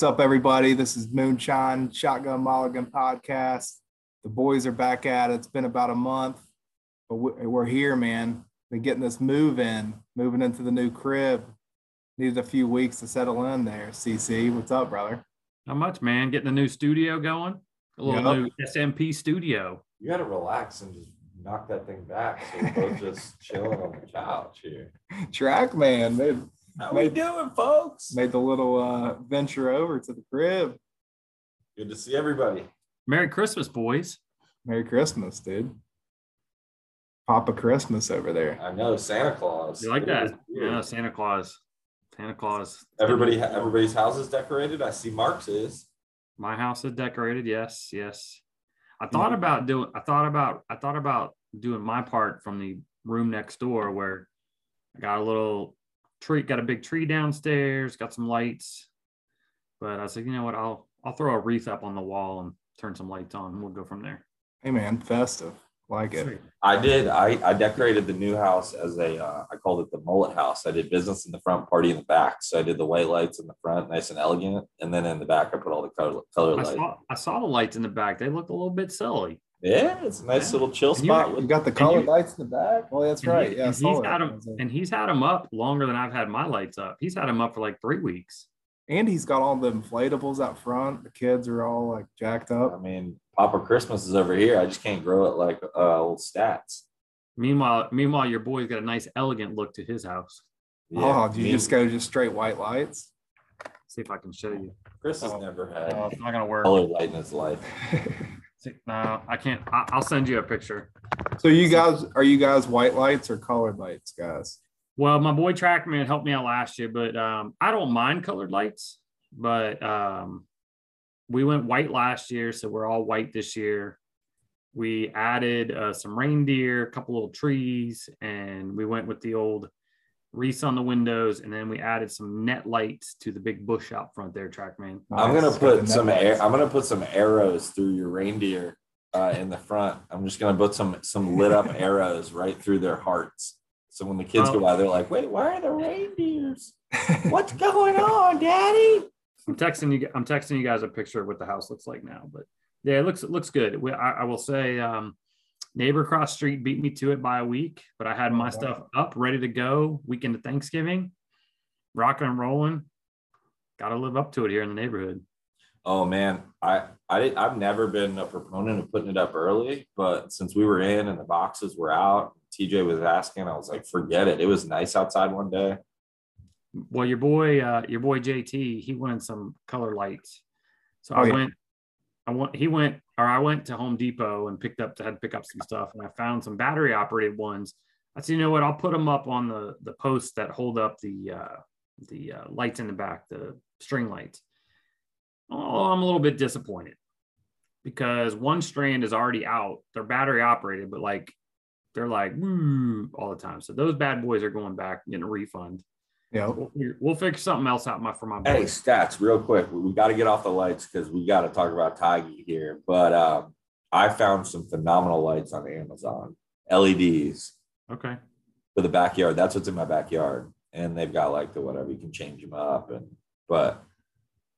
What's up, everybody? This is Moonshine Shotgun Mulligan podcast. The boys are back at it. It's been about a month, but we're here, man. Been getting this move in, moving into the new crib. Needed a few weeks to settle in there. CC, what's up, brother? Not much, man. Getting a new studio going. A little yep. new SMP studio. You got to relax and just knock that thing back. So we're both just chilling on the couch here. Track man, made how made, we doing, folks? Made the little uh, venture over to the crib. Good to see everybody. Merry Christmas, boys. Merry Christmas, dude. Papa Christmas over there. I know Santa Claus. You like that? Yeah, Santa Claus. Santa Claus. Everybody, everybody's house is decorated. I see Mark's is. My house is decorated. Yes, yes. I thought mm-hmm. about doing. I thought about. I thought about doing my part from the room next door where I got a little tree, got a big tree downstairs, got some lights. But I said, you know what, I'll I'll throw a wreath up on the wall and turn some lights on, and we'll go from there. Hey man, festive. Like it. I did. I, I decorated the new house as a. Uh, I called it the mullet house. I did business in the front, party in the back. So I did the white lights in the front, nice and elegant, and then in the back, I put all the color color lights. I saw, I saw the lights in the back. They looked a little bit silly. Yeah, it's a nice yeah. little chill spot. You, you got the colored lights in the back. Oh, that's right. He, yeah, he's had them, and he's had them up longer than I've had my lights up. He's had them up for like three weeks. And he's got all the inflatables out front. The kids are all like jacked up. I mean, Papa Christmas is over here. I just can't grow it like uh, old stats. Meanwhile, meanwhile, your boy's got a nice, elegant look to his house. Yeah, oh, do you just go just straight white lights? See if I can show you. Chris has oh, never had. Oh, it's not gonna work. Color light in his life. No, I can't. I'll send you a picture. So you guys, are you guys white lights or colored lights, guys? Well, my boy Trackman helped me out last year, but um, I don't mind colored lights. But um, we went white last year, so we're all white this year. We added uh, some reindeer, a couple little trees, and we went with the old wreaths on the windows, and then we added some net lights to the big bush out front there, Trackman. I'm gonna put some air, I'm gonna put some arrows through your reindeer uh, in the front. I'm just gonna put some some lit up arrows right through their hearts. So when the kids oh. go by, they're like, "Wait, why are the reindeers? What's going on, Daddy?" I'm texting you. I'm texting you guys a picture of what the house looks like now. But yeah, it looks it looks good. We, I, I, will say, um, neighbor cross street beat me to it by a week, but I had my oh, stuff up ready to go weekend of Thanksgiving, rocking and rolling. Got to live up to it here in the neighborhood. Oh man, I I I've never been a proponent of putting it up early, but since we were in and the boxes were out, TJ was asking, I was like, forget it. It was nice outside one day. Well, your boy, uh, your boy JT, he wanted some color lights, so oh, I yeah. went I went, he went, or I went to Home Depot and picked up, to had to pick up some stuff, and I found some battery operated ones. I said, you know what? I'll put them up on the the posts that hold up the uh, the uh, lights in the back, the string lights. Oh, I'm a little bit disappointed because one strand is already out. They're battery operated, but like they're like all the time. So those bad boys are going back getting a refund. Yeah, we'll, we'll figure something else out my for my. Hey, stats, real quick. We got to get off the lights because we got to talk about Tiggy here. But um, I found some phenomenal lights on Amazon, LEDs. Okay. For the backyard, that's what's in my backyard, and they've got like the whatever you can change them up, and but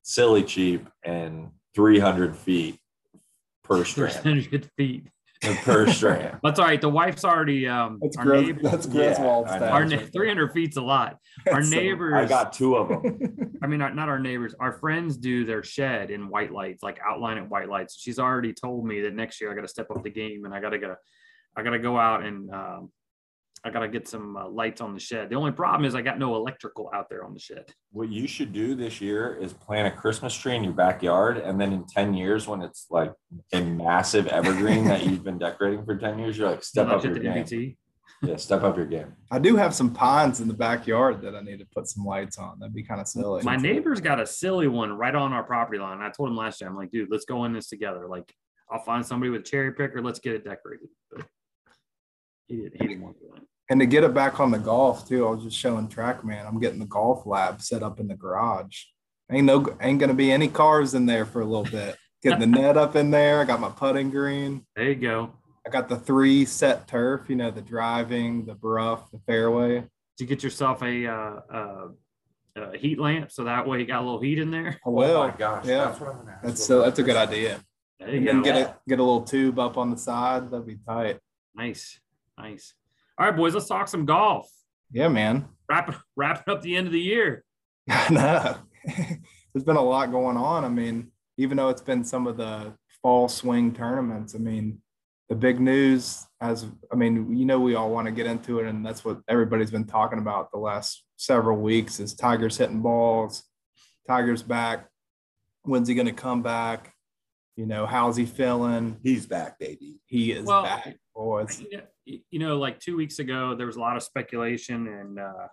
silly cheap and three hundred feet per strand. 300 feet per strand. That's all right. The wife's already um that's our neighbor, that's Griswold's yeah, Our 300 feet's a lot. Our neighbors I got two of them. I mean not, not our neighbors. Our friends do their shed in white lights, like outline it white lights. She's already told me that next year I got to step up the game and I got to go I got to go out and um, I got to get some uh, lights on the shed. The only problem is I got no electrical out there on the shed. What you should do this year is plant a Christmas tree in your backyard. And then in 10 years, when it's like a massive evergreen that you've been decorating for 10 years, you're like, step up your game. MBT. Yeah, step up your game. I do have some pines in the backyard that I need to put some lights on. That'd be kind of silly. My neighbor's got a silly one right on our property line. I told him last year, I'm like, dude, let's go in this together. Like, I'll find somebody with a cherry picker. Let's get it decorated. But he didn't, he didn't want to do it. And to get it back on the golf too, I was just showing TrackMan. I'm getting the golf lab set up in the garage. Ain't no ain't gonna be any cars in there for a little bit. Getting the net up in there. I got my putting green. There you go. I got the three set turf. You know the driving, the rough, the fairway. Did you get yourself a uh, uh, a heat lamp so that way you got a little heat in there. Oh, well, oh my gosh, yeah. that's what I'm that's so that's a good idea. There you And go. then get a get a little tube up on the side. That'd be tight. Nice, nice. All right, boys, let's talk some golf. Yeah, man. Wrapping wrapping up the end of the year. no. There's been a lot going on. I mean, even though it's been some of the fall swing tournaments, I mean, the big news as I mean, you know, we all want to get into it, and that's what everybody's been talking about the last several weeks is Tiger's hitting balls, Tiger's back. When's he going to come back? You know, how's he feeling? He's back, baby. He is Well, back, boys. You know- like two weeks ago, there was a lot of speculation and uh,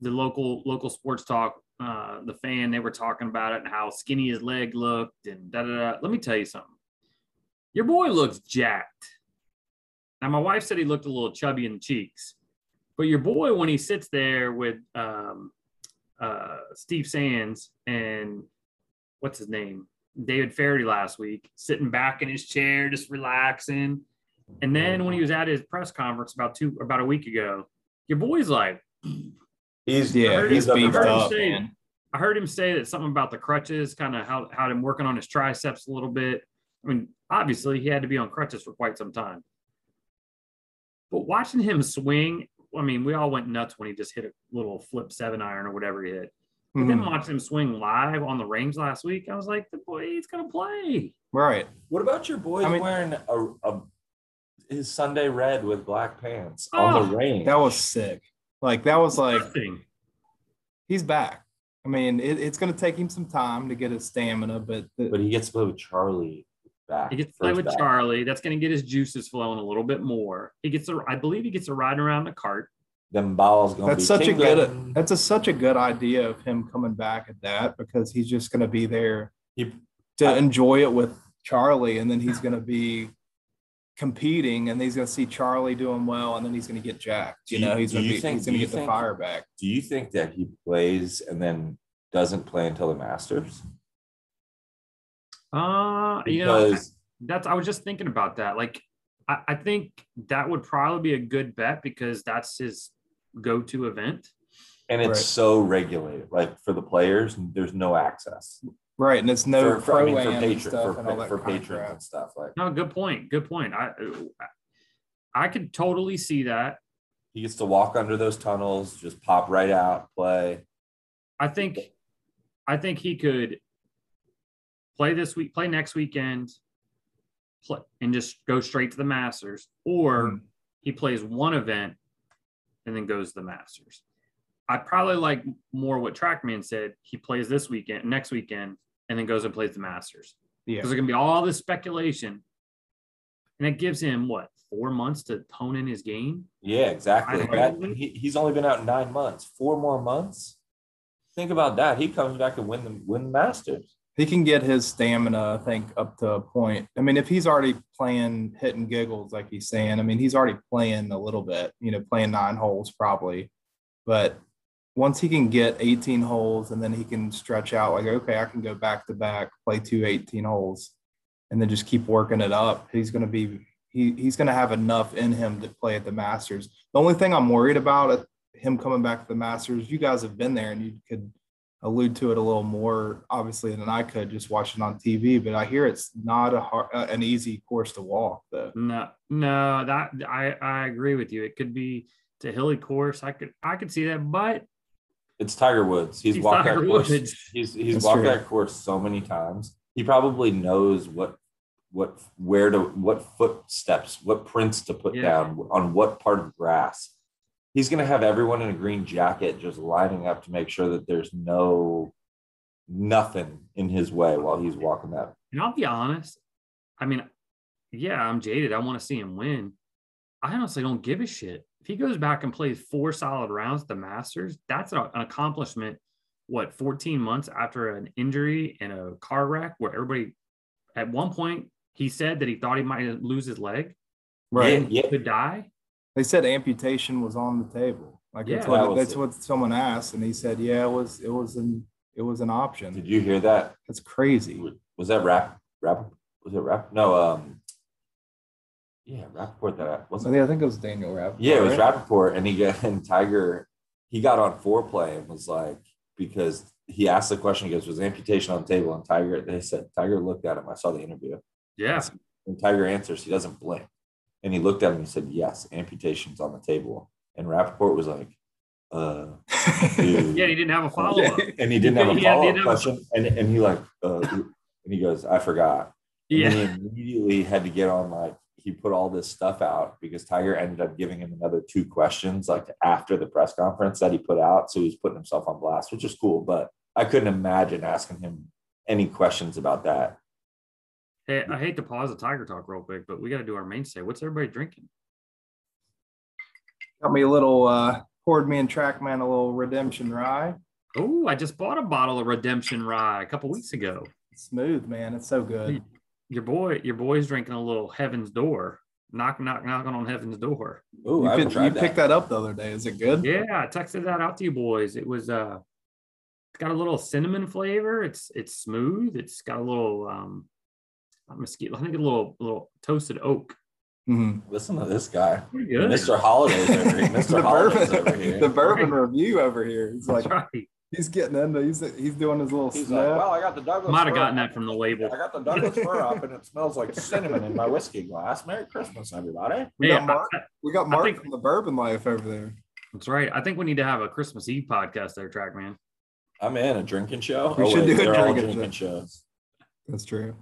the local local sports talk, uh, the fan, they were talking about it and how skinny his leg looked and da da da. Let me tell you something. Your boy looks jacked. Now, my wife said he looked a little chubby in the cheeks, but your boy, when he sits there with um, uh, Steve Sands and what's his name, David Feherty last week, sitting back in his chair, just relaxing. And then when he was at his press conference about two about a week ago, your boy's like, He's Yeah, he's him- I beefed heard him up, say- man. I heard him say that something about the crutches, kind of how how him working on his triceps a little bit. I mean, obviously he had to be on crutches for quite some time. But watching him swing, I mean, we all went nuts when he just hit a little flip seven iron or whatever he hit. But then mm-hmm. watching him swing live on the range last week, I was like, the boy, he's gonna play. Right. What about your boy I mean- wearing a, a his Sunday red with black pants on Oh, the ah, range? That was sick. Like that was like Nothing. he's back. I mean, it, it's going to take him some time to get his stamina, but, the, but he gets to play with Charlie back. He gets to play with back. Charlie. That's going to get his juices flowing a little bit more. He gets to, I believe, he gets to ride around the cart. Them balls gonna that's be such a good that's a such a good idea of him coming back at that because he's just going to be there He- to I- enjoy it with Charlie, and then he's going to be competing, and he's going to see Charlie doing well, and then he's going to get jacked. You you- know, he's going to be think- he's going to you get the fire back. Do you think that he plays and then doesn't play until the Masters? Uh, you know, that's I was just thinking about that. Like, I, I think that would probably be a good bet because that's his go-to event. and it's Right. so regulated. Like for the players, there's no access. Right, and it's no for, for, I mean, for, am patron, stuff for, and for kind patrons and stuff. Like No, good point. Good point. I I could totally see that. he gets to walk under those tunnels, just pop right out, play. I think I think he could play this week, play next weekend, play and just go straight to the Masters, or Hmm. he plays one event and then goes to the Masters. I probably like more what Trackman said. He plays this weekend, next weekend, and then goes and plays the Masters. Yeah, Because there's gonna be all this speculation, and it gives him what four months to hone in his game. Yeah, exactly. That, he, he's only been out nine months. Four more months. Think about that. He comes back and win the win the Masters. He can get his stamina, I think, up to a point. I mean, if he's already playing hitting giggles, like he's saying, I mean, he's already playing a little bit, you know, playing nine holes probably. But once he can get 18 holes and then he can stretch out, like, okay, I can go back to back, play two 18 holes, and then just keep working it up. He's going to be, he, he's going to have enough in him to play at the Masters. The only thing I'm worried about at him coming back to the Masters, you guys have been there and you could allude to it a little more obviously than I could just watching on TV. But I hear it's not a hard, uh, an easy course to walk though. No, no, that I I agree with you. It could be a hilly course. I could I could see that, but It's Tiger Woods. He's, He's walked Tiger that course. Woods. He's he's That's walked true. that course so many times. He probably knows what what where to what footsteps, what prints to put Yeah. down on what part of grass. He's gonna have everyone in a green jacket just lining up to make sure that there's no nothing in his way while he's walking that. and I'll be honest. I mean, yeah, I'm jaded. I want to see him win. I honestly don't give a shit. If he goes back and plays four solid rounds at the Masters, that's an accomplishment. What 14 months after an injury and a car wreck, where everybody at one point he said that he thought he might lose his leg, Yeah, yeah. could die. They said amputation was on the table. Like that's Yeah. what That that's it. what someone asked, and he said, "Yeah, it was it was an it was an option." Did you hear that? That's crazy. Was that rap rap was it rap? No, um yeah, Rapaport that I wasn't think, I think it was Daniel Rapp. Yeah, it was Rapaport, and he got and Tiger. he got on Fore Play and was like, because he asked the question, he goes, was amputation on the table? And Tiger, they said, Tiger looked at him. I saw the interview. Yeah. And Tiger answers, he doesn't blink. And he looked at him and said, yes, amputation's on the table. And Rapaport was like, uh, dude. Yeah, he didn't have a follow up. and he didn't have a follow up didn't have a- question. And, and he like, uh, and he goes, I forgot. And Yeah. he immediately had to get on like he put all this stuff out because Tiger ended up giving him another two questions like after the press conference that he put out. So he's putting himself on blast, which is cool. But I couldn't imagine asking him any questions about that. Hey, I hate to pause the Tiger talk real quick, but we got to do our mainstay. What's everybody drinking? Got me a little uh poured me and Trackman a little redemption rye. Oh, I just bought a bottle of Redemption Rye a couple weeks ago. Smooth, man. It's so good. Your boy, your boy's drinking a little Heaven's Door. Knock, knock, knocking on Heaven's Door. Oh, You, I haven't picked, you tried picked that. that up the other day. Is it good? Yeah, I texted that out to you boys. It was uh it's got a little cinnamon flavor. It's it's smooth. It's got a little um not mesquite, I think a little little toasted oak. Mhm. Listen to this guy, good. Mr. Holidays over here. the Mr. Holidays bourbon, over here. the bourbon review over here. He's like right. he's getting into he's he's doing his little He's snap. like, well, I got the Douglas. Might have gotten up. that from the label. I got the Douglas fir up, and it smells like cinnamon in my whiskey glass. Merry Christmas, everybody. we Yeah, got Mark. I- We got I Mark think- from the Bourbon Life over there. That's right. I think we need to have a Christmas Eve podcast there, Track Man. I'm in a drinking show. We should do a they're drinking drinking shows, That's true.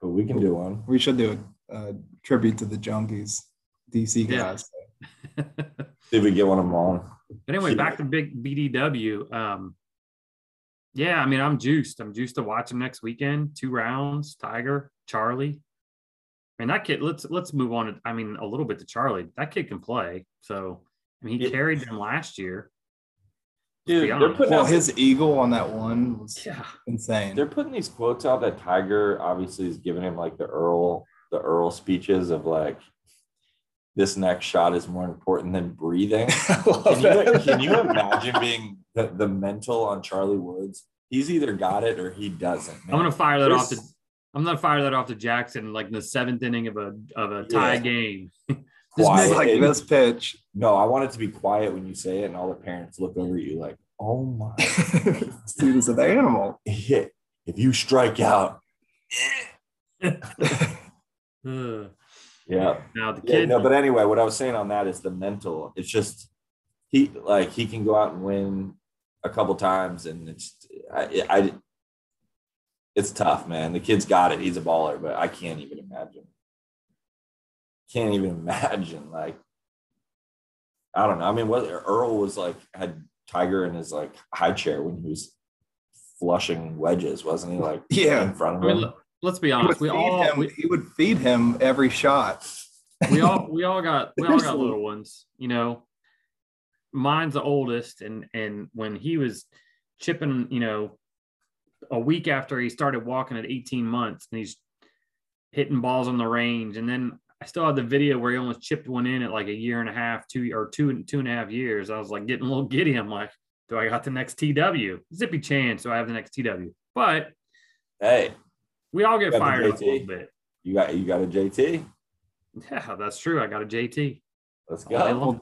But we can do one. We should do a, a tribute to the junkies, DC Yeah. guys. See if we get one of them on. But anyway, back to big BDW. Um, yeah, I mean, I'm juiced. I'm juiced to watch him next weekend. Two rounds, Tiger, Charlie. I mean, that kid. Let's let's move on. To, I mean, a little bit to Charlie. That kid can play. So, I mean, he Yeah. carried them last year. Dude, they're putting Well, out, his eagle on that one was Yeah, insane. they're putting these quotes out that Tiger obviously is giving him like the Earl the Earl speeches of like this next shot is more important than breathing. Can you, can you imagine being the, the mental on Charlie Woods? He's either got it or he doesn't. I'm gonna fire that off to. I'm gonna fire that off to Jackson like in the seventh inning of a of a tie Yeah. game. This Quiet. like this pitch. No, I want it to be quiet when you say it, and all the parents look over at you like, "Oh my, student's dude is an animal. if you strike out, hmm. yeah." now the Yeah, kid. no, but anyway, what I was saying on that is the mental. It's just he like he can go out and win a couple times, and it's I, I it's tough, man. The kid's got it. He's a baller, but I can't even imagine. Can't even imagine like I don't know. I mean, what Earl was like had Tiger in his like high chair when he was flushing wedges, wasn't he? Like Yeah. in front of I mean, him. let's be honest. We all him, we, he would feed him every shot. we all we all got we all got little ones you know mine's the oldest and and when he was chipping you know a week after he started walking at 18 months and he's hitting balls on the range and then i still have the video where he almost chipped one in at like a year and a half two or two and two and a half years i was like getting a little giddy i'm like do i got the next tw zippy chance do i have the next tw but hey, we all get fired up a little bit you got you got a JT. yeah that's true i got a jt Let's go.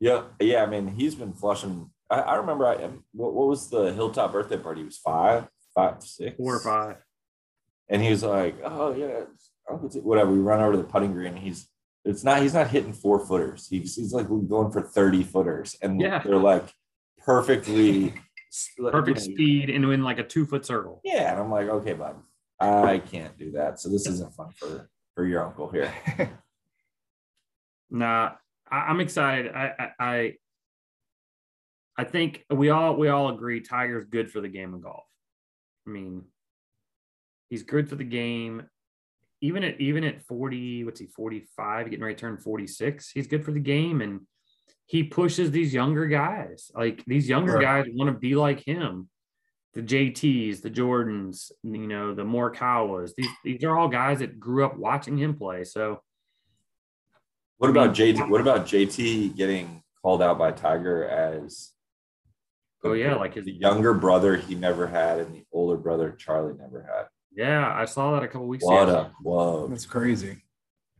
Yeah, yeah. I mean, he's been flushing. I, I remember. I um, what, what was the hilltop birthday party? He was five, five, six, four or five and he was like, "Oh yeah, Uncle T-" whatever." We run over to the putting green. And he's it's not. He's not hitting four footers. He's he's like going for thirty footers, and Yeah. they're like perfectly perfect speed and in like a two foot circle. Yeah, and I'm like, okay, bud, I can't do that. So this isn't fun for for your uncle here. Nah, I, I'm excited. I, I I I think we all we all agree Tiger's good for the game of golf. I mean, he's good for the game. Even at even at 40, what's he, 45, getting ready to turn 46, he's good for the game. And he pushes these younger guys. Like these younger Right. guys want to be like him. The JTs, the Jordans, you know, the Morikawas. These these are all guys that grew up watching him play. So What about JT? What about JT getting called out by Tiger as? Oh, yeah, like his- the younger brother he never had and the older brother Charlie never had. Yeah, I saw that a couple weeks What ago. a quote! That's crazy.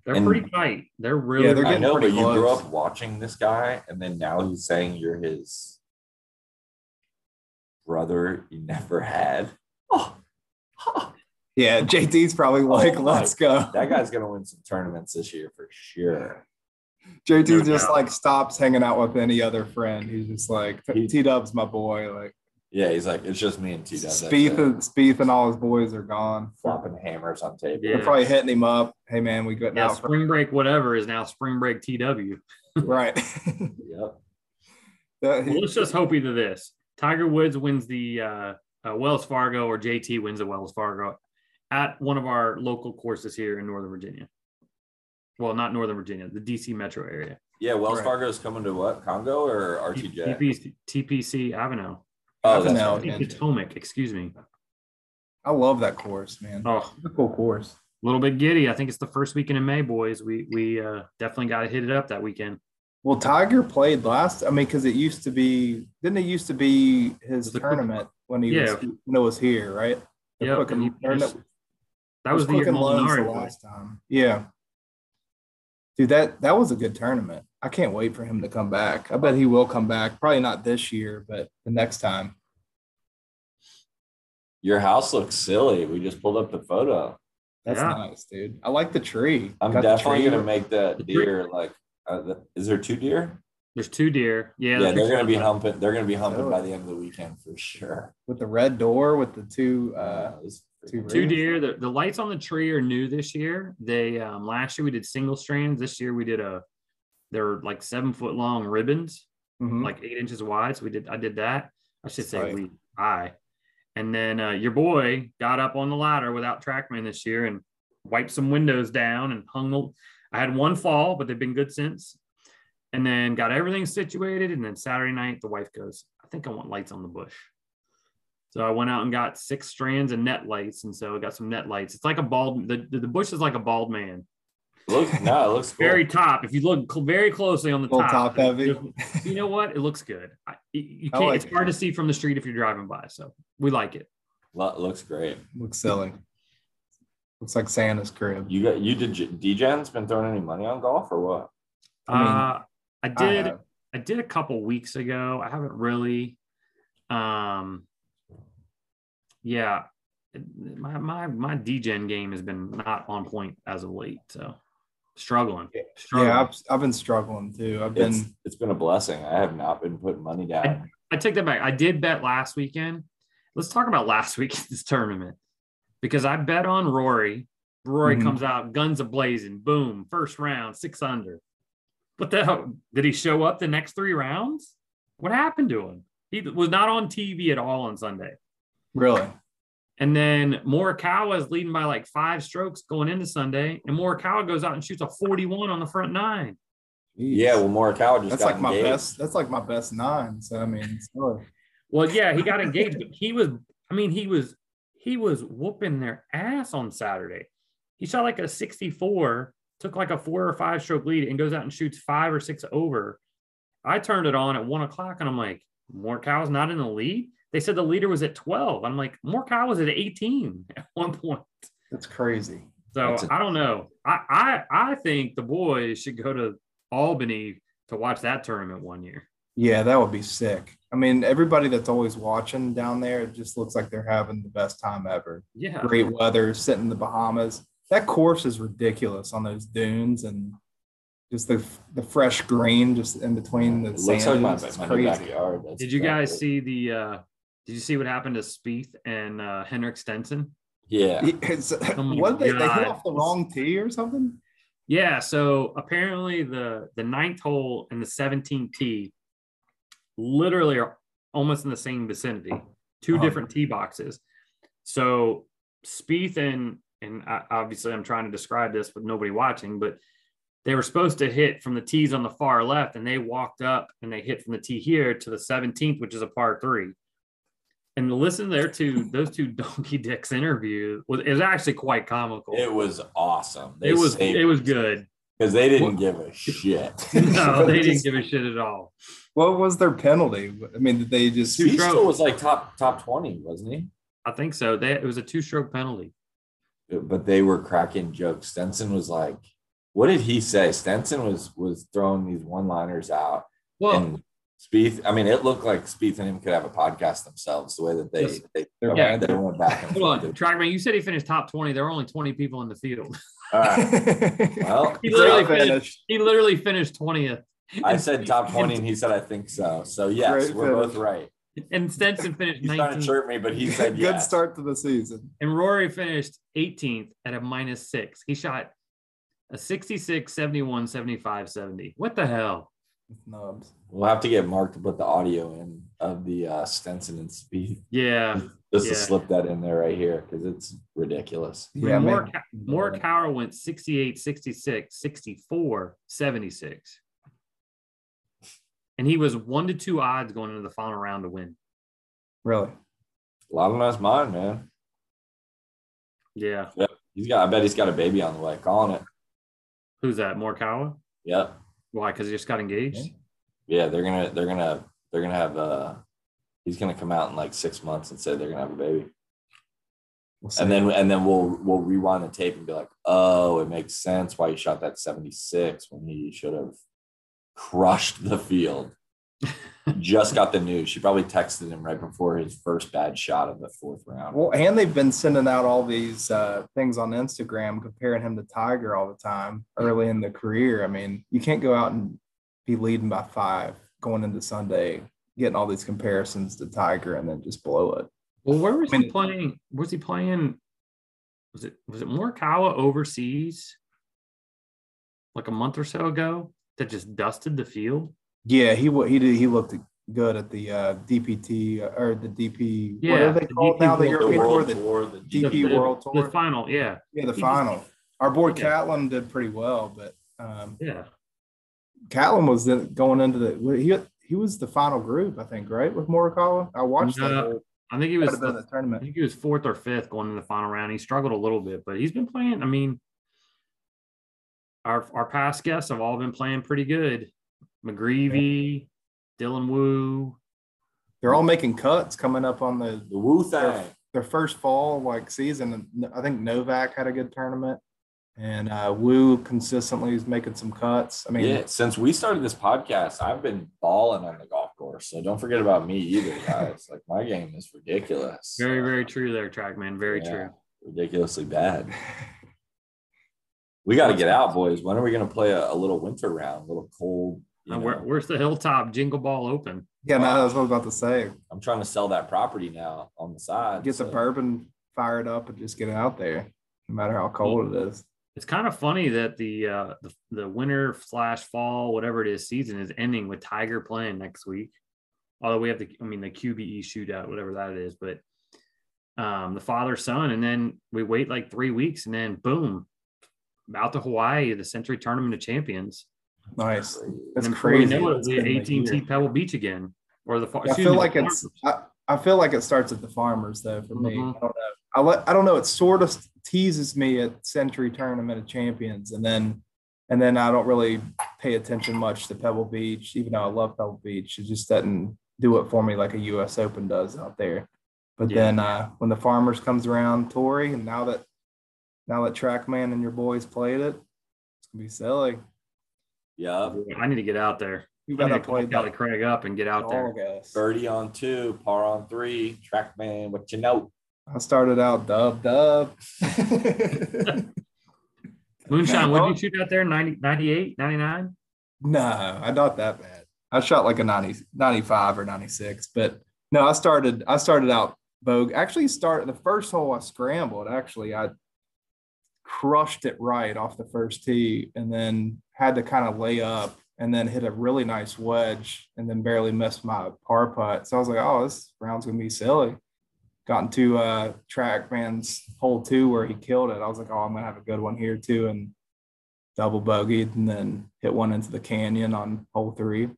They're And- pretty tight. They're really Yeah, they're I know, but pretty you grew up watching this guy, and then now he's saying you're his brother you never had. Oh, oh. Yeah, JT's probably like, Oh let's go. that guy's gonna win some tournaments this year for sure. JT No just doubt. like stops hanging out with any other friend. He's just like T Dub's my boy. Like Yeah, he's like, it's just me and T Dub. Spieth and Spieth and all his boys are gone. flopping hammers on table. Yeah. They're probably hitting him up. Hey man, we getting Yeah, out for spring break, whatever, is now spring break TW. right. Yep. That- Well, let's just hope either this Tiger Woods wins the uh, uh, Wells Fargo or JT wins the Wells Fargo at one of our local courses here in Northern Virginia. Well, not Northern Virginia, the DC metro area. Yeah, Wells Right. Fargo's coming to what? Congo or RTJ? TPC, TPC Avenel. Oh, that's Avenel. right. Potomac, excuse me. I love that course, man. Oh, It's a cool course. a little bit giddy. I think it's the first weekend in May, boys. We we uh, definitely got to hit it up that weekend. Well, Tiger played last. I mean, because it used to be, didn't it used to be his The Quick- tournament when he Yeah. was when it was here, right? The Yep, he- That was the year Molinari the last time. Yeah. Dude, that that was a good tournament. I can't wait for him to come back. I bet he will come back. Probably not this year, but the next time. Your house looks silly. We just pulled up the photo. That's Yeah. nice, dude. I like the tree. I'm Got definitely tree gonna make that deer like. Uh, the, is there two deer? There's two deer. Yeah, Yeah, they're gonna be humping. They're gonna be humping Oh. by the end of the weekend for sure. with the red door with the two uh Uh, this- two, Two deer. The, the lights on the tree are new this year. They um, last year we did single strands. This year we did a. They're like seven foot long ribbons, Mhm. like eight inches wide. So we did. I did that. I should say Right. we. I. And then uh, your boy got up on the ladder without TrackMan this year and wiped some windows down and hung. The, I had one fall, but they've been good since. And then got everything situated. And then Saturday night, the wife goes, "I think I want lights on the bush." So I went out and got six strands of net lights, and so I got some net lights. It's like a bald. The, the, the bush is like a bald man. Look, no, it looks cool. Very top. If you look cl- very closely on the top, top heavy. You know what? It looks good. I, you- you can't. like it's it. hard to see from the street if you're driving by. So we like it. Lo- looks great. Looks silly. Looks like Santa's crib. You got you did. DJ's been throwing any money on golf or what? I mean, uh, I I did. have. I did a couple weeks ago. I haven't really. Um. Yeah, my my my DGen game has been not on point as of late. So struggling. struggling. yeah, I've, I've been struggling too. I've It's been it's been a blessing. I have not been putting money down. I take that back. I did bet last weekend. Let's talk about last week's tournament because I bet on Rory. Rory Mhm. comes out, guns a blazing, boom, first round, six under. What the hell? Did he show up the next three rounds? What happened to him? He was not on TV at all on Sunday. Really And then Morikawa is leading by like five strokes going into Sunday, and Morikawa goes out and shoots a 41 on the front nine. Yeah, well, Morikawa just that's got like my best. That's like my best nine. So I mean, it's Well, yeah, he got engaged, but he was, I mean, he was, he was whooping their ass on Saturday. He shot like a 64, took like a four or five stroke lead and goes out and shoots five or six over. I turned it on at one o'clock and I'm like, Morikawa's not in the lead. They said the leader was at 12. I'm like, Morikawa was at 18 at one point. that's crazy. So That's a- I don't know. I, I I think the boys should go to Albany to watch that tournament one year. Yeah, that would be sick. I mean, everybody that's always watching down there, it just looks like they're having the best time ever. Yeah. Great weather, sitting in the Bahamas. That course is ridiculous on those dunes and just the the fresh green just in between the It sand. looks like my, dunes. It's my crazy. backyard. That's Did you guys exactly- see the uh did you see what happened to Spieth and uh Henrik Stenson? Yeah. It's, Oh what they, they hit off the wrong tee or something? Yeah, so apparently the the ninth hole and the 17th tee literally are almost in the same vicinity, 2 Uh-huh. different tee boxes. So Spieth and and I- obviously I'm trying to describe this with nobody watching, but they were supposed to hit from the tees on the far left, and they walked up and they hit from the tee here to the 17th, which is a par three. And to listen there to those two donkey dicks interview was it was actually quite comical. It was awesome. They it was it was good. because they didn't give a shit. No, they didn't give a shit at all. What was their penalty? I mean, did they just Two he still was like top top twenty, wasn't he? I think so. They, it was a two stroke penalty. But they were cracking jokes. Stenson was like, "What did he say?" Stenson was was throwing these one liners out, Well, and Spieth, I mean, it looked like Spieth and him could have a podcast themselves. The way that they Yes. they, They're yeah, bad. they went back. And Hold on, forth. Trackman. You said he finished top twenty. There were only twenty people in the field. All right. Well, He literally Great finished. He literally finished twentieth. I said top twenty, and he said I think so. So yes, Great we're finish. both right. And Stenson finished He's trying to 19th, chirp me, but he said Good yes. start to the season. and Rory finished 18th at a minus six. He shot a 66, 71, 75, 70. What the hell? Nubs. We'll have to get Mark to put the audio in of the uh, Stenson and Spieth. Yeah. Just Yeah. to slip that in there right here because it's ridiculous. Yeah, more, man. Morikawa went 68, 66, 64, 76. And he was one to two odds going into the final round to win. Really? A lot of nice mind, man. Yeah. He's got. I bet he's got a baby on the way. Calling it. Who's that? Morikawa? Yep. Why? Because he just got engaged? Yeah, they're gonna. They're gonna. They're gonna have. Uh, he's gonna come out in like six months and say they're gonna have a baby, We'll and then and then we'll we'll rewind the tape and be like, oh, it makes sense why he shot that seventy six when he should have crushed the field. Just got the news. She probably texted him right before his first bad shot of the fourth round. Well, and they've been sending out all these uh, things on Instagram comparing him to Tiger all the time early in the career. I mean, you can't go out and be leading by five going into Sunday, getting all these comparisons to Tiger and then just blow it. Well, where was I he playing? Was he playing? Was it was it Morikawa overseas? Like a month or so ago, that just dusted the field. Yeah, he he did. He looked good at the uh, DPT uh, or the DP. what Yeah, are they the called DP now? The European world the tour, the DP The- World Tour. The final, yeah, yeah, the final. Our boy Yeah. Catlin did pretty well, but um, yeah. Catlin was going into the he he was the final group, I think, right? With Morikawa. I watched that. Whole- I think he was. the- the I think he was fourth or fifth going in the final round. He struggled a little bit, but he's been playing. I mean, our our past guests have all been playing pretty good. McGreevy, Dylan Wu. They're all making cuts coming up on the the Wu thing. their first fall like season. And I think Novak had a good tournament, and uh, Wu consistently is making some cuts. I mean, Yeah, since we started this podcast, I've been balling on the golf course. So don't forget about me either, guys. like my game is ridiculous. Very, very true there, Trackman. Very yeah, true. Ridiculously bad. We got to get out, boys. When are we going to play a, a little winter round, a little cold? You Uh, where, where's the hilltop jingle ball open? yeah, no, that's what I was about to say. I'm trying to sell that property now on the side. Get the so- bourbon fired up and just get it out there, no matter how cold it is. It's kind of funny that the uh the, the winter slash fall, whatever it is, season is ending with Tiger playing next week. Although we have the, I mean, the QBE shootout, whatever that is, but um the father son, and then we wait like three weeks, and then boom, out to Hawaii, the Sentry Tournament of Champions. Nice. And That's we crazy. know it, It's it'll be been a AT&T year. Pebble Beach again, or the. fa- I feel me, like it's. I, I feel like it starts at the farmers though. For me, Mhm. I don't know. I let, I don't know. It sort of teases me at Sentry Tournament of Champions, and then and then I don't really pay attention much to Pebble Beach, even though I love Pebble Beach. It just doesn't do it for me like a U.S. Open does out there. But Yeah. then uh, when the farmers comes around, Torrey, and now that now that TrackMan and your boys played it, it's gonna be silly. Yep. I need to get out there. You gotta to play call Kelly Craig up and get out there. dog ass. Birdie on two, par on three, trackman, what you know? I started out dub dub. Moonshine, what did you shoot out there? 90, 98, 99? no, I not that bad. I shot like a 90, 95 or 96, but no, I started, I started out Vogue. Actually started the first hole I scrambled. Actually, I crushed it right off the first tee and then had to kind of lay up and then hit a really nice wedge and then barely missed my par putt. So I was like, oh, this round's gonna be silly. Got into uh Trackman's hole two where he killed it. I was like, oh, I'm gonna have a good one here too, and double bogeyed and then hit one into the canyon on hole three.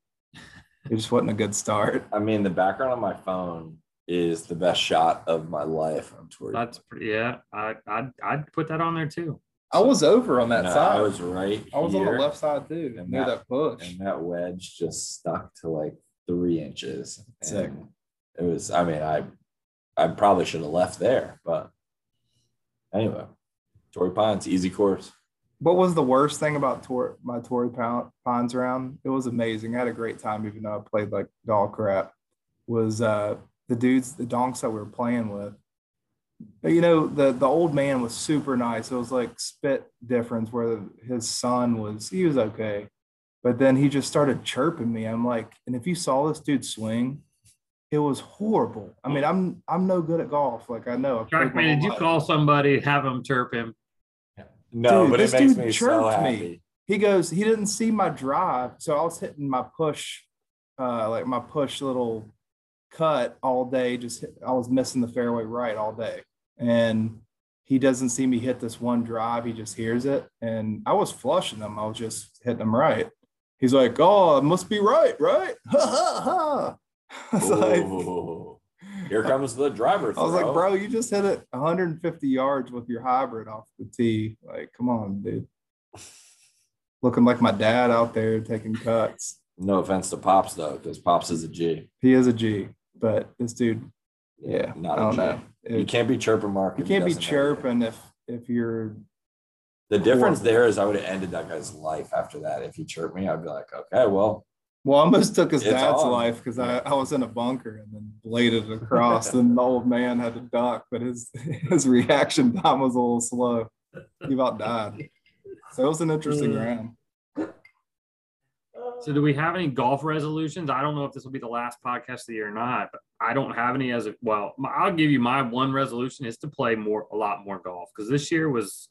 It just wasn't a good start. I mean, the background on my phone is the best shot of my life on tour. That's pretty, yeah. I, I'd, I'd put that on there too. I was over on that No, side. I was right. I was on the left side too, And near that- that push. and that wedge just stuck to like three inches. Sick. It was. I mean, I I probably should have left there, but anyway, Torrey Pines, easy course. what was the worst thing about tour, my Torrey Pines round? It was amazing. I had a great time, even though I played like dog crap. Was uh, the dudes, the donks that we were playing with. You know, the the old man was super nice. It was like spit difference where his son was he was okay, but then he just started chirping me. I'm like, and if you saw this dude swing, it was horrible. I mean, I'm I'm no good at golf. Like I know. Trackman, did you call somebody, have him chirp him? No, dude, but it makes me so happy. Me. He goes, he didn't see my drive, so I was hitting my push, uh, like my push little cut all day. Just hit, I was missing the fairway right all day, and he doesn't see me hit this one drive. He just hears it, and I was flushing them. I was just hitting them right. He's like, "Oh, it must be right, right?" Ha ha ha. Like, here comes the driver. Throw. I was like, bro, you just hit it 150 yards with your hybrid off the tee. Like, come on, dude. Looking like my dad out there taking cuts. No offense to Pops though, because Pops is a G. He is a G, but this dude, yeah, not I don't know. It, you can't be chirping Mark. You can't be chirping if if you're. The difference there is I would have ended that guy's life after that. If he chirped me, I'd be like, okay, well, well, I almost took his dad's on. life because I, I was in a bunker and then bladed across, and the old man had to duck, but his his reaction time was a little slow. He about died. So it was an interesting mm. round. So, do we have any golf resolutions? I don't know if this will be the last podcast of the year or not, but I don't have any as of well. I'll give you my one resolution is to play more, a lot more golf because this year was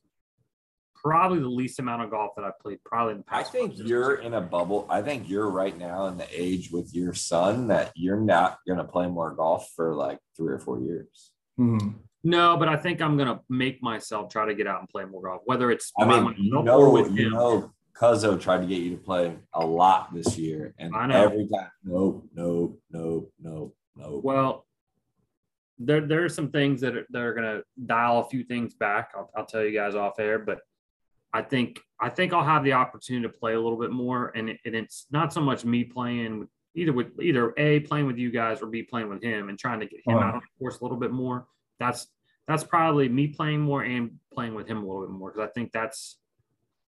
probably the least amount of golf that I've played probably in the past. I think you're in a bubble. I think you're right now in the age with your son that you're not going to play more golf for like three or four years. Mm-hmm. No, but I think I'm going to make myself try to get out and play more golf, whether it's I mean, you know, you know, Cuzzo tried to get you to play a lot this year, and every time, nope, nope, nope, nope, nope. Well, there there are some things that are, that are going to dial a few things back. I'll, I'll tell you guys off air, but I think I think I'll have the opportunity to play a little bit more, and, it, and it's not so much me playing either with either a playing with you guys or b playing with him and trying to get him out of the course a little bit more. That's that's probably me playing more and playing with him a little bit more because I think that's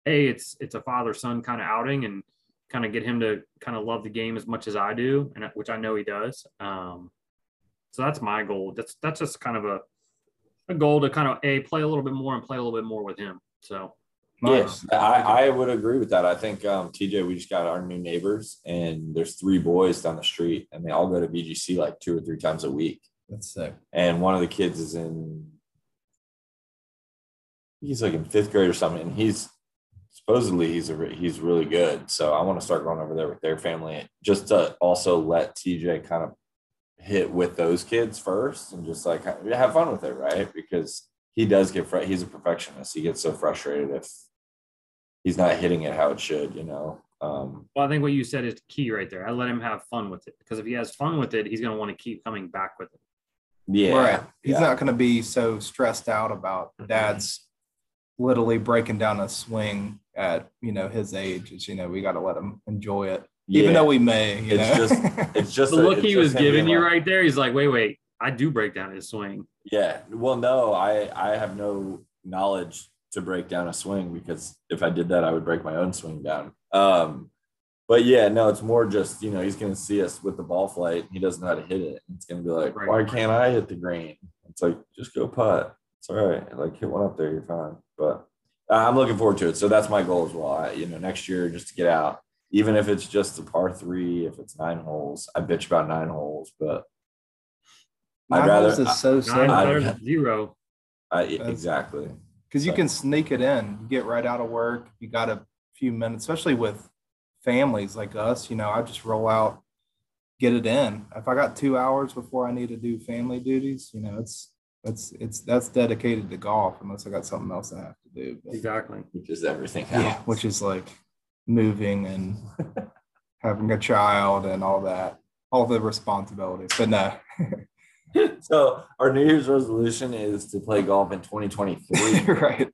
a it's it's a father son kind of outing and kind of get him to kind of love the game as much as I do, and which I know he does. Um, so that's my goal. That's that's just kind of a a goal to kind of a play a little bit more and play a little bit more with him. So Yes, I, I would agree with that. I think um, TJ, we just got our new neighbors, and there's three boys down the street, and they all go to BGC like two or three times a week. That's sick. And one of the kids is in, he's like in fifth grade or something, and he's supposedly he's a he's really good. So I want to start going over there with their family, just to also let TJ kind of hit with those kids first, and just like have fun with it, right? Because he does get fr- he's a perfectionist. He gets so frustrated if he's not hitting it how it should, you know. Um, well, I think what you said is key right there. I let him have fun with it because if he has fun with it, he's going to want to keep coming back with it. Yeah, right. He's yeah. not going to be so stressed out about dad's literally breaking down a swing at you know his age. It's you know we got to let him enjoy it, yeah. even though we may. it's know? just it's just the a, look he was giving you like, right there. He's like, wait, wait, I do break down his swing. Yeah. Well, no, I I have no knowledge to break down a swing because if I did that, I would break my own swing down. Um, but yeah, no, it's more just you know he's going to see us with the ball flight. He doesn't know how to hit it. It's going to be like, right. why can't I hit the green? It's like just go putt. It's all right. Like hit one up there, you're fine. But Uh, I'm looking forward to it. So that's my goal as well. I, you know, next year just to get out, even if it's just a par three, if it's nine holes. I bitch about nine holes, but I'd rather is so sad. zero. I, exactly. Because you can sneak it in. You get right out of work. You got a few minutes, especially with families like us. You know, I just roll out, get it in. If I got two hours before I need to do family duties, you know, it's that's it's that's dedicated to golf unless I got something else I have to do. But, exactly. Which is everything. Else. Yeah, which is like moving and having a child and all that, all the responsibilities. But no. so our New Year's resolution is to play golf in 2023. right.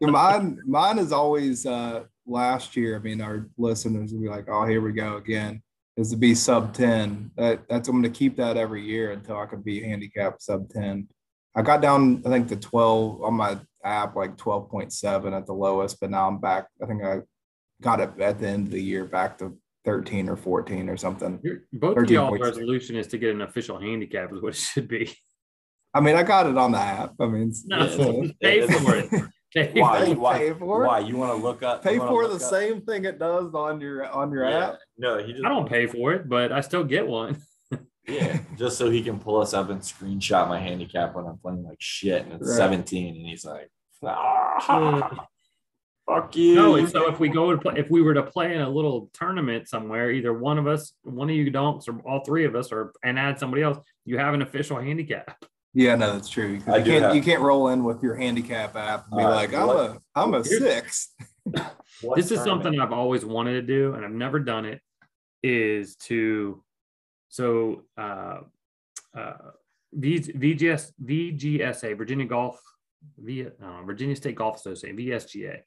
mine, mine is always uh, last year. I mean, our listeners will be like, "Oh, here we go again." Is to be sub 10. That that's I'm going to keep that every year until I can be handicapped sub 10. I got down, I think the 12 on my app, like 12.7 at the lowest, but now I'm back. I think I got it at the end of the year back to 13 or 14 or something. You're, both of y'all resolution is to get an official handicap is what it should be. I mean, I got it on the app. I mean, no, pay for it. why? Why? Pay for why? You want to look up? Pay for the up? same thing it does on your on your yeah. app. No, he just. I don't pay for it, but I still get one. Yeah, just so he can pull us up and screenshot my handicap when I'm playing like shit, and it's right. 17, and he's like, ah, fuck you. No, and so if we go to play, if we were to play in a little tournament somewhere, either one of us, one of you donks, or all three of us, or and add somebody else, you have an official handicap. Yeah, no, that's true. You can't have... you can't roll in with your handicap app and be uh, like, I'm what? a I'm a six. this is something I've always wanted to do, and I've never done it. Is to so uh, uh, VGS VGSA Virginia Golf v, uh, Virginia State Golf Association VSGA.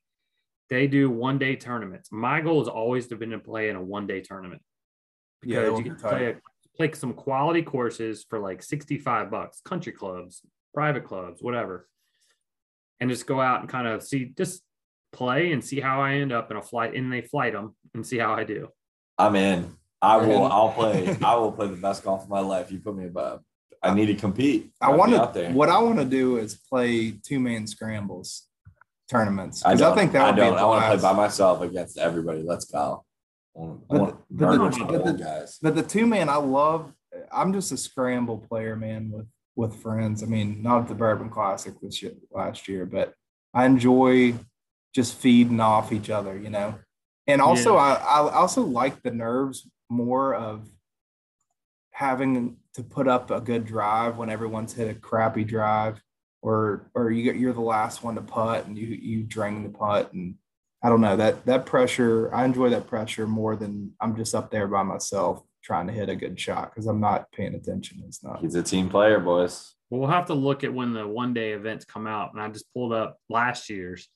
They do one day tournaments. My goal has always to been to play in a one day tournament because yeah, you can play a like some quality courses for like 65 bucks, country clubs, private clubs, whatever. And just go out and kind of see, just play and see how I end up in a flight and they flight them and see how I do. I'm in. I will, I'll play, I will play the best golf of my life. You put me above. I need to compete. I want to, what I want to do is play two man scrambles tournaments. I, I think that I don't. I want to play by myself against everybody. Let's go. But, but, the, but, the, guys. but the two man, I love. I'm just a scramble player, man. With with friends. I mean, not at the Bourbon Classic this year, last year, but I enjoy just feeding off each other, you know. And also, yeah. I, I also like the nerves more of having to put up a good drive when everyone's hit a crappy drive, or or you get you're the last one to putt and you you drain the putt and I don't know that that pressure. I enjoy that pressure more than I'm just up there by myself trying to hit a good shot because I'm not paying attention. It's not. He's a team player, boys. Well, we'll have to look at when the one day events come out. And I just pulled up last year's.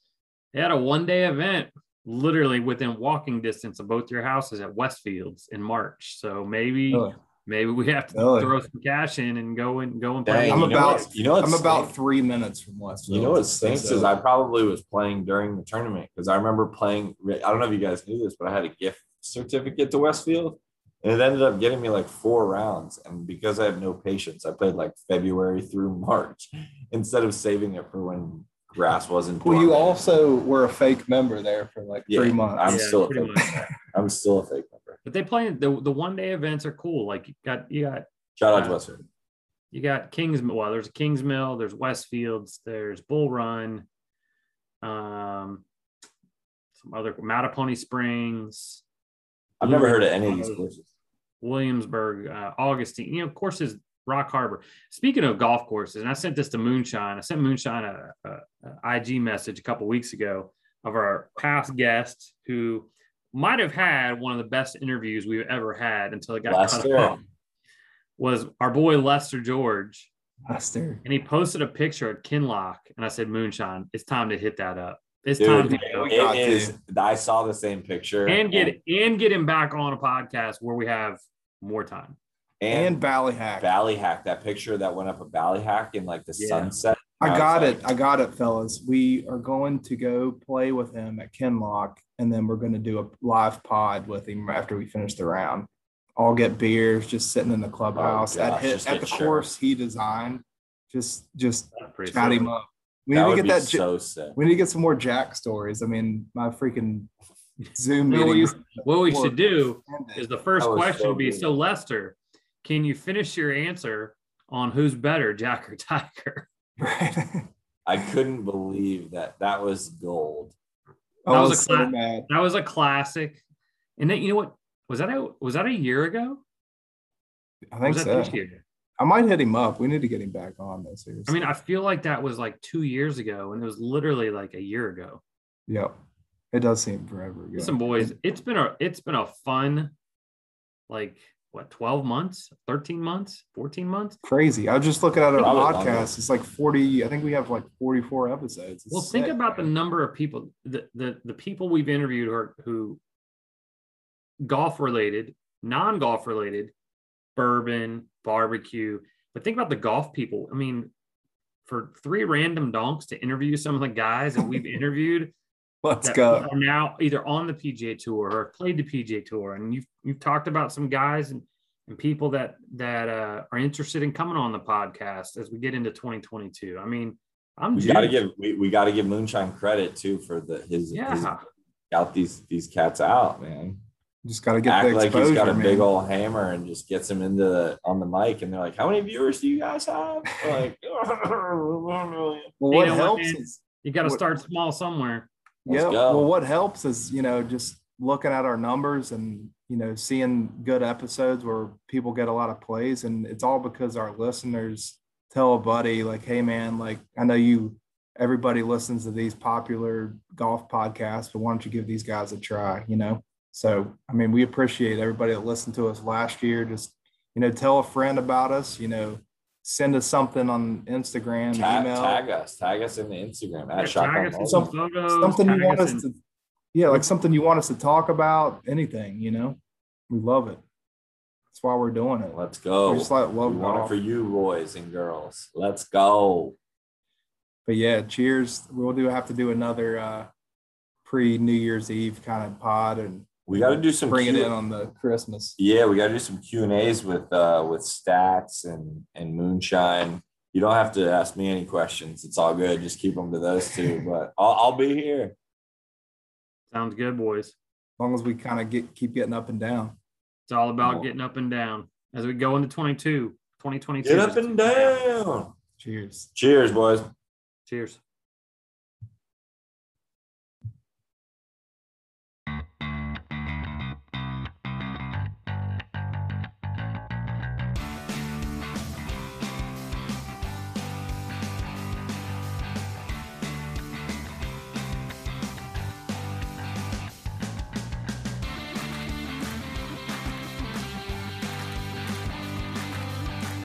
They had a one day event literally within walking distance of both your houses at Westfields in March. So maybe oh. Maybe we have to really? throw some cash in and go and go and play. Dang, I'm about what, you know I'm about three minutes from West. You know what stinks is I probably was playing during the tournament because I remember playing. I don't know if you guys knew this, but I had a gift certificate to Westfield, and it ended up getting me like four rounds. And because I have no patience, I played like February through March instead of saving it for when grass wasn't. Well, you also were a fake member there for like yeah, three months. I'm yeah, still a fake. member. I'm still a fake member. But they play the the one day events are cool. Like you got you got shout out uh, to Westfield. You got Kings well, there's a Kingsmill, there's Westfields, there's Bull Run, um, some other Mattaponi Springs. I've never heard of any of these courses. Williamsburg, uh, Augustine, you know, courses, Rock Harbor. Speaking of golf courses, and I sent this to Moonshine. I sent Moonshine a, a, a IG message a couple weeks ago of our past guest who might have had one of the best interviews we've ever had until it got Lester. cut off. Was our boy Lester George. Lester. And he posted a picture at Kinloch, and I said, Moonshine, it's time to hit that up. It's Dude, time to go. It is. I saw the same picture and get and, and get him back on a podcast where we have more time. And, and Ballyhack. Ballyhack, that picture that went up at Ballyhack in like the yeah. sunset. I got it. I got it, fellas. We are going to go play with him at Kinloch and then we're going to do a live pod with him after we finish the round. All get beers, just sitting in the oh, clubhouse oh, gosh, at his, at the sure. course he designed. Just just chat him up. We that need to get that. So sick. We need to get some more Jack stories. I mean, my freaking Zoom meeting. What we, what we should do is the first question so would be: So Lester, can you finish your answer on who's better, Jack or Tiger? Right. I couldn't believe that that was gold. That was, was, a so cla- that was a classic. And then you know what? Was that a was that a year ago? I think so. I might hit him up. We need to get him back on this year. I mean, I feel like that was like two years ago, and it was literally like a year ago. Yep, it does seem forever ago. Listen, boys, it's been a it's been a fun, like what 12 months 13 months 14 months? Crazy. I was just looking at our podcast. It's like 40 i think we have like 44 episodes. It's well sick, think about man. the number of people the, the the people we've interviewed who, who golf related non-golf related bourbon barbecue but think about the golf people. I mean for three random donks to interview some of the guys that we've interviewed Let's go. are now either on the PGA Tour or played the PGA Tour, and you've you've talked about some guys and and people that that uh, are interested in coming on the podcast as we get into 2022. I mean, I'm We got to give we, we got to give Moonshine credit too for the his, his yeah. out these these cats out, man. Just got to get Act the like he's got a man. big old hammer and just gets him into the on the mic, and they're like, "How many viewers do you guys have?" Like, well, You what know helps man? is You got to start small somewhere. Let's yeah. go. Well, what helps is you know just looking at our numbers and you know seeing good episodes where people get a lot of plays, and it's all because our listeners tell a buddy like, "Hey, man, like I know you." Everybody listens to these popular golf podcasts, but why don't you give these guys a try? You know. So I mean, we appreciate everybody that listened to us last year. Just you know, tell a friend about us. You know, send us something on Instagram, tag, email, tag us, tag us in the Instagram Yeah, Shotgun tag us in Mulligan. some Some- photos. something you want us in- to yeah like something you want us to talk about anything you know we love it that's why we're doing it Let's go. we just like love we want it for you, boys and girls. Let's go. but yeah cheers we'll do have to do another uh pre new year's eve kind of pod and We got to do some bring it in on the christmas Yeah, we got to do some Q and A's with uh with stats and and moonshine. You don't have to ask me any questions. It's all good. Just keep them to those two. But I'll, I'll be here. Sounds good, boys. as long as we kind of get keep getting up and down It's all about Cool. getting up and down as we go into 22, 2022. Get up and down. cheers Cheers, boys. Cheers.